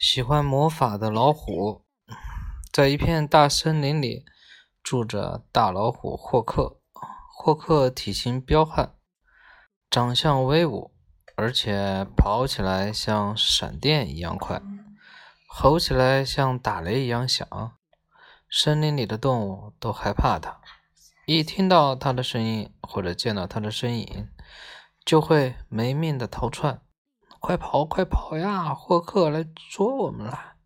喜欢魔法的老虎，在一片大森林里住着大老虎霍克。霍克体型彪悍，长相威武，而且跑起来像闪电一样快，吼起来像打雷一样响。森林里的动物都害怕他，一听到他的声音或者见到他的身影，就会没命的逃窜。快跑，快跑呀！霍克来捉我们了，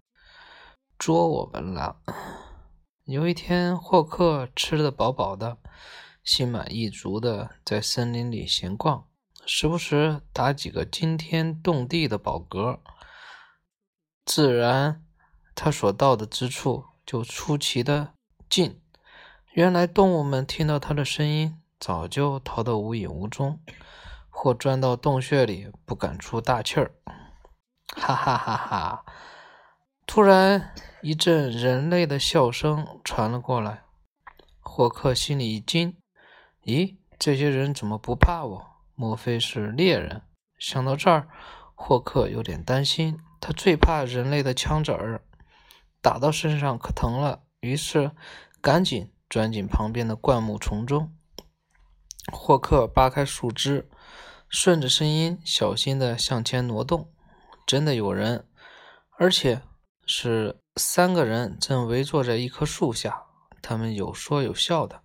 捉我们了。有一天，霍克吃得饱饱的，心满意足的在森林里闲逛，时不时打几个惊天动地的饱嗝。自然，他所到的之处就出奇的静。原来，动物们听到他的声音，早就逃得无影无踪。或钻到洞穴里不敢出大气儿，哈哈哈哈！突然一阵人类的笑声传了过来，霍克心里一惊：“咦，这些人怎么不怕我？莫非是猎人？”想到这儿，霍克有点担心，他最怕人类的枪子儿，打到身上可疼了。于是赶紧钻进旁边的灌木丛中。霍克扒开树枝。顺着声音，小心地向前挪动。真的有人，而且是三个人，正围坐在一棵树下。他们有说有笑的，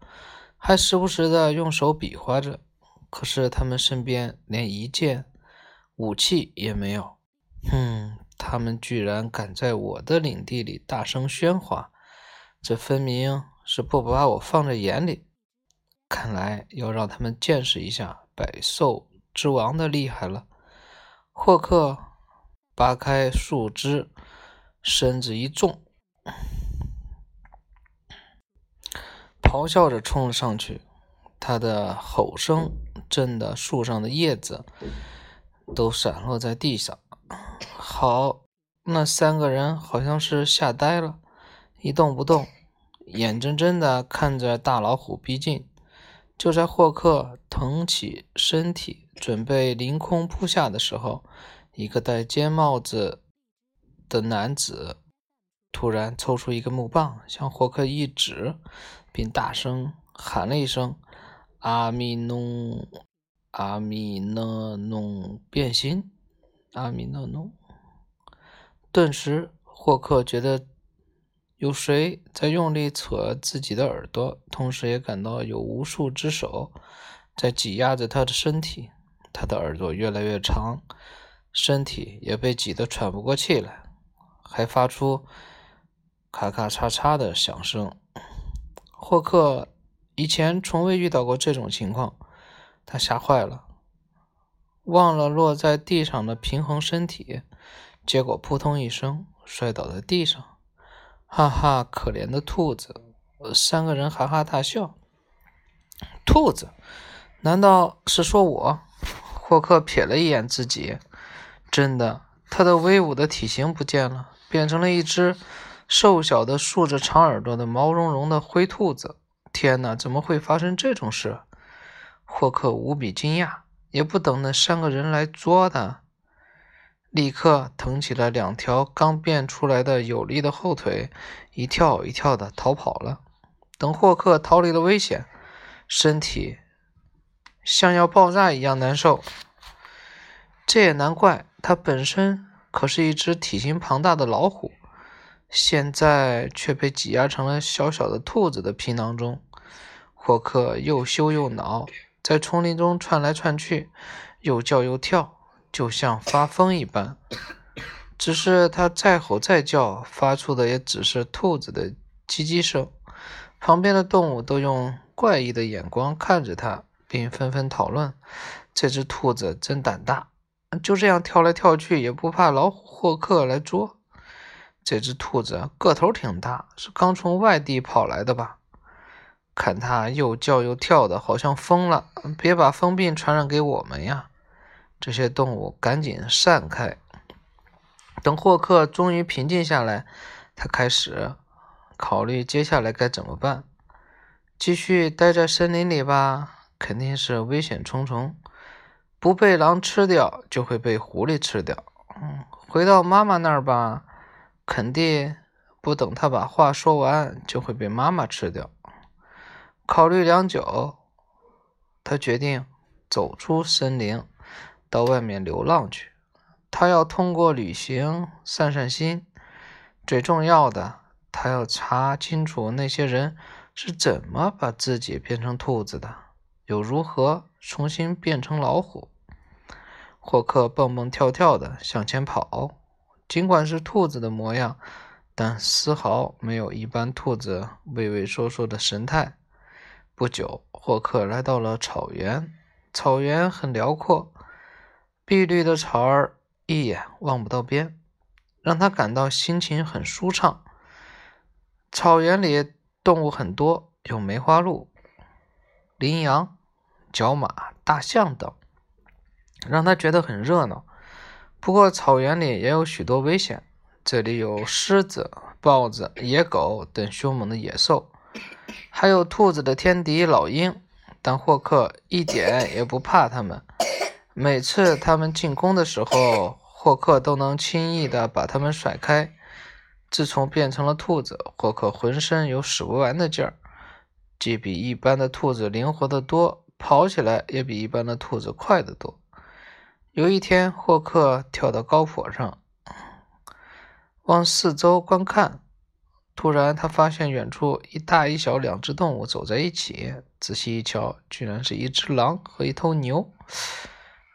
还时不时地用手比划着。可是他们身边连一件武器也没有。哼，他们居然敢在我的领地里大声喧哗，这分明是不把我放在眼里。看来要让他们见识一下百兽。之王的厉害了！霍克扒开树枝，身子一纵，咆哮着冲了上去。他的吼声震得树上的叶子都散落在地上。好，那三个人好像是吓呆了，一动不动，眼睁睁地看着大老虎逼近。就在霍克腾起身体准备凌空扑下的时候，一个戴尖帽子的男子突然抽出一个木棒，向霍克一指，并大声喊了一声：“阿米诺，阿米诺诺变心，阿米诺诺。”顿时，霍克觉得。有谁在用力扯自己的耳朵，同时也感到有无数只手在挤压着他的身体。他的耳朵越来越长，身体也被挤得喘不过气来，还发出咔咔嚓嚓的响声。霍克以前从未遇到过这种情况，他吓坏了，忘了落在地上的平衡身体，结果扑通一声摔倒在地上。哈哈，可怜的兔子！三个人哈哈大笑。兔子？难道是说我？霍克瞥了一眼自己，真的，他的威武的体型不见了，变成了一只瘦小的、竖着长耳朵的毛茸茸的灰兔子。天哪，怎么会发生这种事？霍克无比惊讶，也不等那三个人来捉他。立刻腾起了两条刚变出来的有力的后腿，一跳一跳的逃跑了。等霍克逃离了危险，身体像要爆炸一样难受。这也难怪，它本身可是一只体型庞大的老虎，现在却被挤压成了小小的兔子的皮囊中。霍克又羞又恼，在丛林中窜来窜去，又叫又跳。就像发疯一般，只是他再吼再叫，发出的也只是兔子的叽叽声。旁边的动物都用怪异的眼光看着他，并纷纷讨论：这只兔子真胆大，就这样跳来跳去，也不怕老虎霍克来捉。这只兔子个头挺大，是刚从外地跑来的吧？看它又叫又跳的，好像疯了。别把疯病传染给我们呀！这些动物赶紧散开。等霍克终于平静下来，他开始考虑接下来该怎么办。继续待在森林里吧，肯定是危险重重。不被狼吃掉，就会被狐狸吃掉。嗯，回到妈妈那儿吧，肯定不等他把话说完，就会被妈妈吃掉。考虑良久，他决定走出森林，到外面流浪去。他要通过旅行散散心。最重要的，他要查清楚那些人是怎么把自己变成兔子的，又如何重新变成老虎。霍克蹦蹦跳跳地向前跑，尽管是兔子的模样，但丝毫没有一般兔子畏畏缩缩的神态。不久，霍克来到了草原。草原很辽阔，碧绿的草儿一眼望不到边，让他感到心情很舒畅。草原里动物很多，有梅花鹿、羚羊、角马、大象等，让他觉得很热闹。不过，草原里也有许多危险，这里有狮子、豹子、野狗等凶猛的野兽。还有兔子的天敌老鹰，但霍克一点也不怕它们。每次它们进攻的时候，霍克都能轻易地把它们甩开。自从变成了兔子，霍克浑身有使不完的劲儿，既比一般的兔子灵活得多，跑起来也比一般的兔子快得多。有一天，霍克跳到高坡上，往四周观看。突然，他发现远处一大一小两只动物走在一起。仔细一瞧，居然是一只狼和一头牛。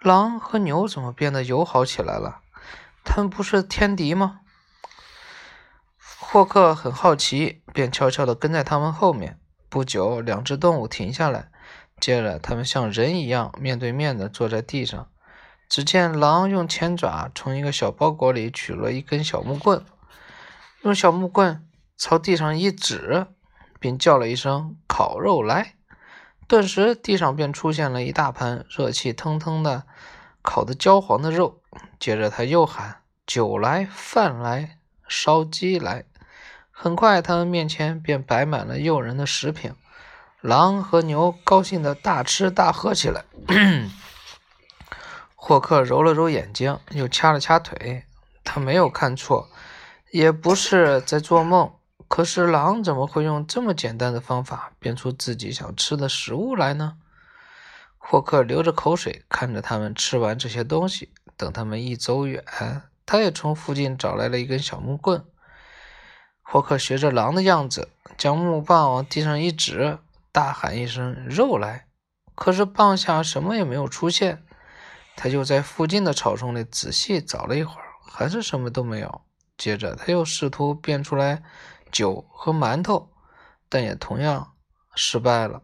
狼和牛怎么变得友好起来了？他们不是天敌吗？霍克很好奇，便悄悄地跟在他们后面。不久，两只动物停下来，接着他们像人一样面对面地坐在地上。只见狼用前爪从一个小包裹里取了一根小木棍，用小木棍。朝地上一指，并叫了一声“烤肉来”，顿时地上便出现了一大盘热气腾腾的、烤得焦黄的肉。接着他又喊：“酒来，饭来，烧鸡来！”很快，他们面前便摆满了诱人的食品。狼和牛高兴地大吃大喝起来。霍克揉了揉眼睛，又掐了掐腿，他没有看错，也不是在做梦。可是狼怎么会用这么简单的方法变出自己想吃的食物来呢？霍克流着口水看着他们吃完这些东西。等他们一走远，他也从附近找来了一根小木棍。霍克学着狼的样子，将木棒往地上一指，大喊一声“肉来”。可是棒下什么也没有出现。他就在附近的草丛里仔细找了一会儿，还是什么都没有。接着他又试图变出来。酒和馒头，但也同样失败了。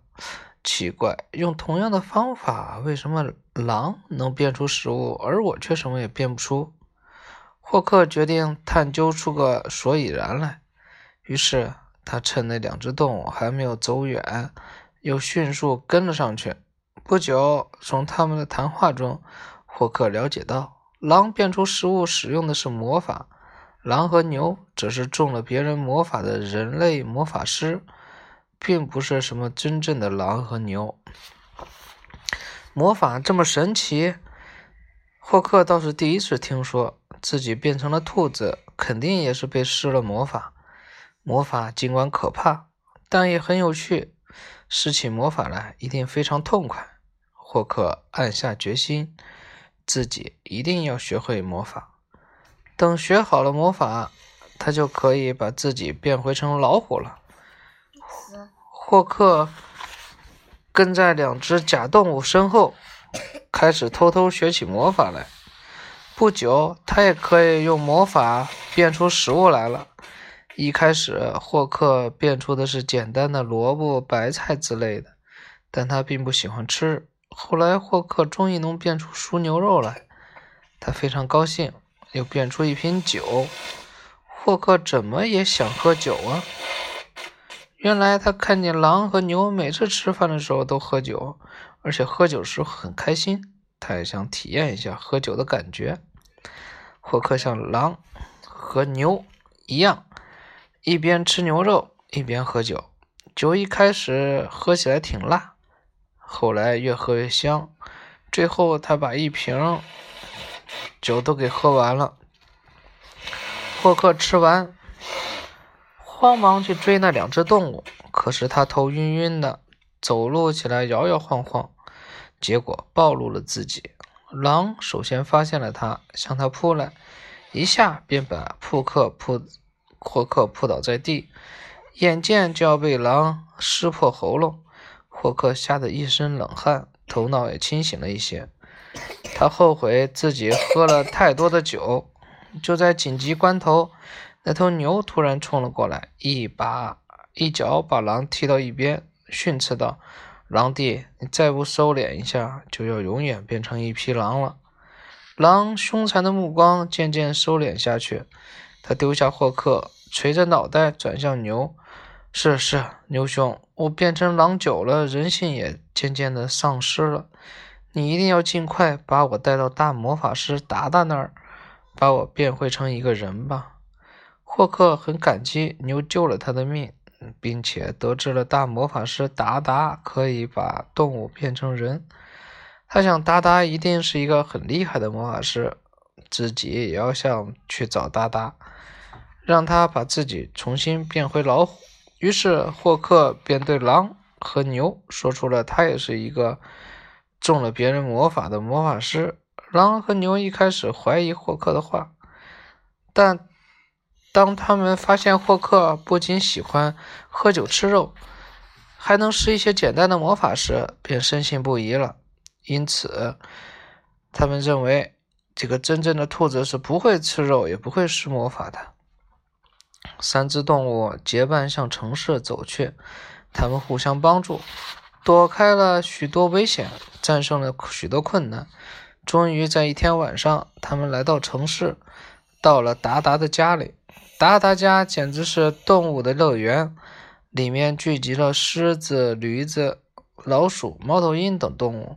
奇怪，用同样的方法，为什么狼能变出食物，而我却什么也变不出？霍克决定探究出个所以然来。于是他趁那两只动物还没有走远，又迅速跟了上去。不久，从他们的谈话中，霍克了解到，狼变出食物使用的是魔法。狼和牛只是中了别人魔法的人类魔法师，并不是什么真正的狼和牛。魔法这么神奇，霍克倒是第一次听说。自己变成了兔子，肯定也是被施了魔法。魔法尽管可怕，但也很有趣。施起魔法来一定非常痛快。霍克暗下决心，自己一定要学会魔法。等学好了魔法，他就可以把自己变回成老虎了。霍克跟在两只假动物身后，开始偷偷学起魔法来。不久，他也可以用魔法变出食物来了。一开始，霍克变出的是简单的萝卜、白菜之类的，但他并不喜欢吃。后来，霍克终于能变出熟牛肉来，他非常高兴。又变出一瓶酒，霍克怎么也想喝酒啊！原来他看见狼和牛每次吃饭的时候都喝酒，而且喝酒时很开心，他也想体验一下喝酒的感觉。霍克像狼和牛一样，一边吃牛肉一边喝酒。酒一开始喝起来挺辣，后来越喝越香，最后他把一瓶。酒都给喝完了，霍克吃完，慌忙去追那两只动物，可是他头晕晕的，走路起来摇摇晃晃，结果暴露了自己。狼首先发现了他，向他扑来，一下便把扑克扑霍克扑倒在地，眼见就要被狼撕破喉咙，霍克吓得一身冷汗，头脑也清醒了一些。他后悔自己喝了太多的酒。就在紧急关头，那头牛突然冲了过来，一把一脚把狼踢到一边，训斥道：“狼弟，你再不收敛一下，就要永远变成一匹狼了。”狼凶残的目光渐渐收敛下去，他丢下霍克，垂着脑袋转向牛：“是是，牛兄，我变成狼久了，人性也渐渐的丧失了。你一定要尽快把我带到大魔法师达达那儿。”把我变回成一个人吧。霍克很感激牛救了他的命，并且得知了大魔法师达达可以把动物变成人。他想，达达一定是一个很厉害的魔法师，自己也要想去找达达，让他把自己重新变回老虎。于是，霍克便对狼和牛说出了他也是一个中了别人魔法的魔法师。狼和牛一开始怀疑霍克的话，但当他们发现霍克不仅喜欢喝酒吃肉，还能施一些简单的魔法时，便深信不疑了。因此，他们认为这个真正的兔子是不会吃肉，也不会施魔法的。三只动物结伴向城市走去，他们互相帮助，躲开了许多危险，战胜了许多困难。终于在一天晚上，他们来到城市，到了达达的家里。达达家简直是动物的乐园，里面聚集了狮子、驴子、老鼠、猫头鹰等动物，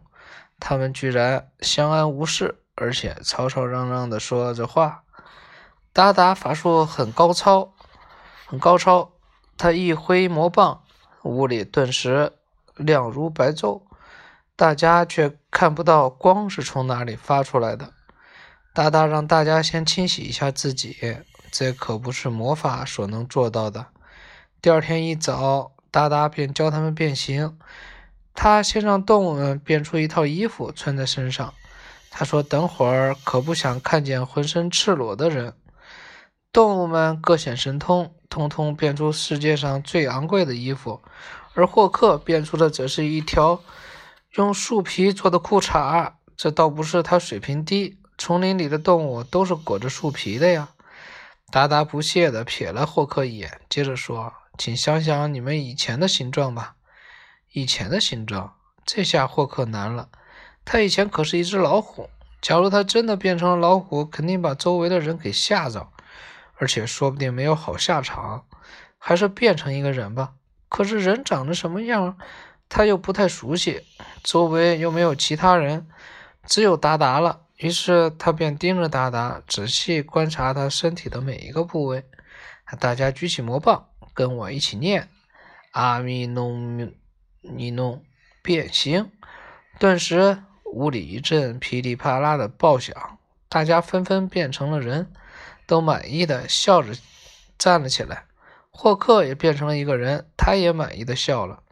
它们居然相安无事，而且吵吵嚷嚷地说着话。达达法术很高超，很高超，他一挥魔棒，屋里顿时亮如白昼。大家却看不到光是从哪里发出来的。达达让大家先清洗一下自己，这可不是魔法所能做到的。第二天一早，达达便教他们变形。他先让动物们变出一套衣服穿在身上。他说：“等会儿可不想看见浑身赤裸的人。”动物们各显神通，通通变出世界上最昂贵的衣服，而霍克变出的则是一条。用树皮做的裤衩，这倒不是他水平低，丛林里的动物都是裹着树皮的呀。达达不屑地瞥了霍克一眼，接着说：“请想想你们以前的形状吧。”以前的形状，这下霍克难了。他以前可是一只老虎，假如他真的变成了老虎，肯定把周围的人给吓着，而且说不定没有好下场。还是变成一个人吧。可是人长得什么样？他又不太熟悉，周围又没有其他人，只有达达了。于是他便盯着达达，仔细观察他身体的每一个部位。大家举起魔棒，跟我一起念：“阿弥弄尼弄变形。”顿时屋里一阵噼里啪啦的爆响，大家纷纷变成了人，都满意的笑着站了起来。霍克也变成了一个人，他也满意的笑了。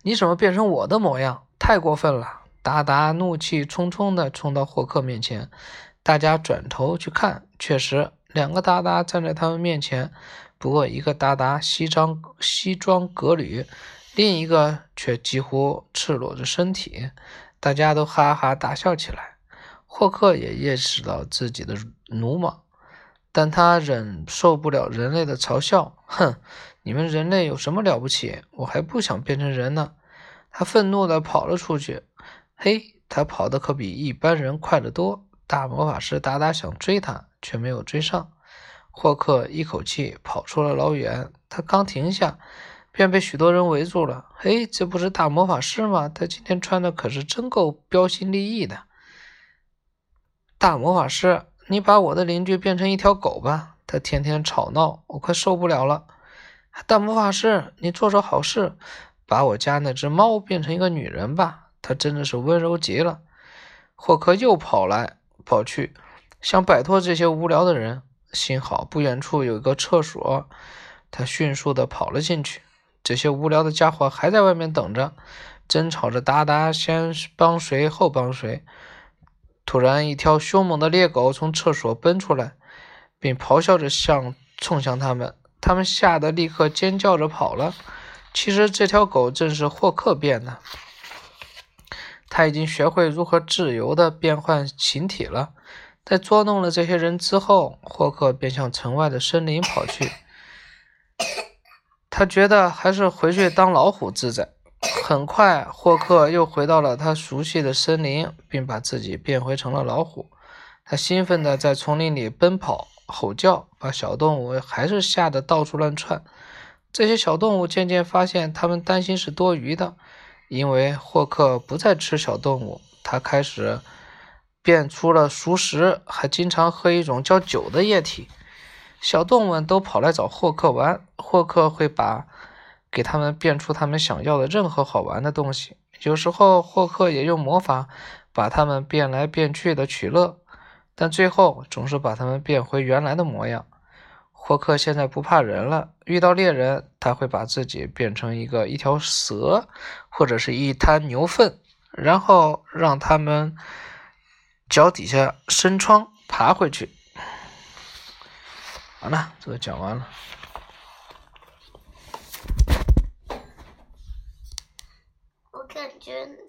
你怎么变成我的模样？太过分了！达达怒气冲冲地冲到霍克面前。大家转头去看，确实两个达达站在他们面前。不过一个达达西装西装革履，另一个却几乎赤裸着身体。大家都哈哈大笑起来。霍克也意识到自己的鲁莽，但他忍受不了人类的嘲笑。哼！你们人类有什么了不起？我还不想变成人呢！他愤怒地跑了出去。嘿，他跑得可比一般人快得多。大魔法师达达想追他，却没有追上。霍克一口气跑出了老远。他刚停下，便被许多人围住了。嘿，这不是大魔法师吗？他今天穿的可是真够标新立异的。大魔法师，你把我的邻居变成一条狗吧！他天天吵闹，我快受不了了。大魔法师，你做做好事，把我家那只猫变成一个女人吧！她真的是温柔极了。霍克又跑来跑去，想摆脱这些无聊的人。幸好不远处有一个厕所，他迅速地跑了进去。这些无聊的家伙还在外面等着，争吵着哒哒，先帮谁后帮谁。突然，一条凶猛的猎狗从厕所奔出来，并咆哮着向冲向他们。他们吓得立刻尖叫着跑了。其实，这条狗正是霍克变的。他已经学会如何自由地变换形体了。在捉弄了这些人之后，霍克便向城外的森林跑去。他觉得还是回去当老虎自在。很快，霍克又回到了他熟悉的森林，并把自己变回成了老虎。他兴奋地在丛林里奔跑、吼叫，把小动物还是吓得到处乱窜。这些小动物渐渐发现，他们担心是多余的，因为霍克不再吃小动物。他开始变出了熟食，还经常喝一种叫酒的液体。小动物们都跑来找霍克玩，霍克会把。给他们变出他们想要的任何好玩的东西。有时候，霍克也用魔法把他们变来变去的取乐，但最后总是把他们变回原来的模样。霍克现在不怕人了，遇到猎人，他会把自己变成一个一条蛇或者是一滩牛粪，然后让他们脚底下生疮，爬回去。完了，这个讲完了。感觉变。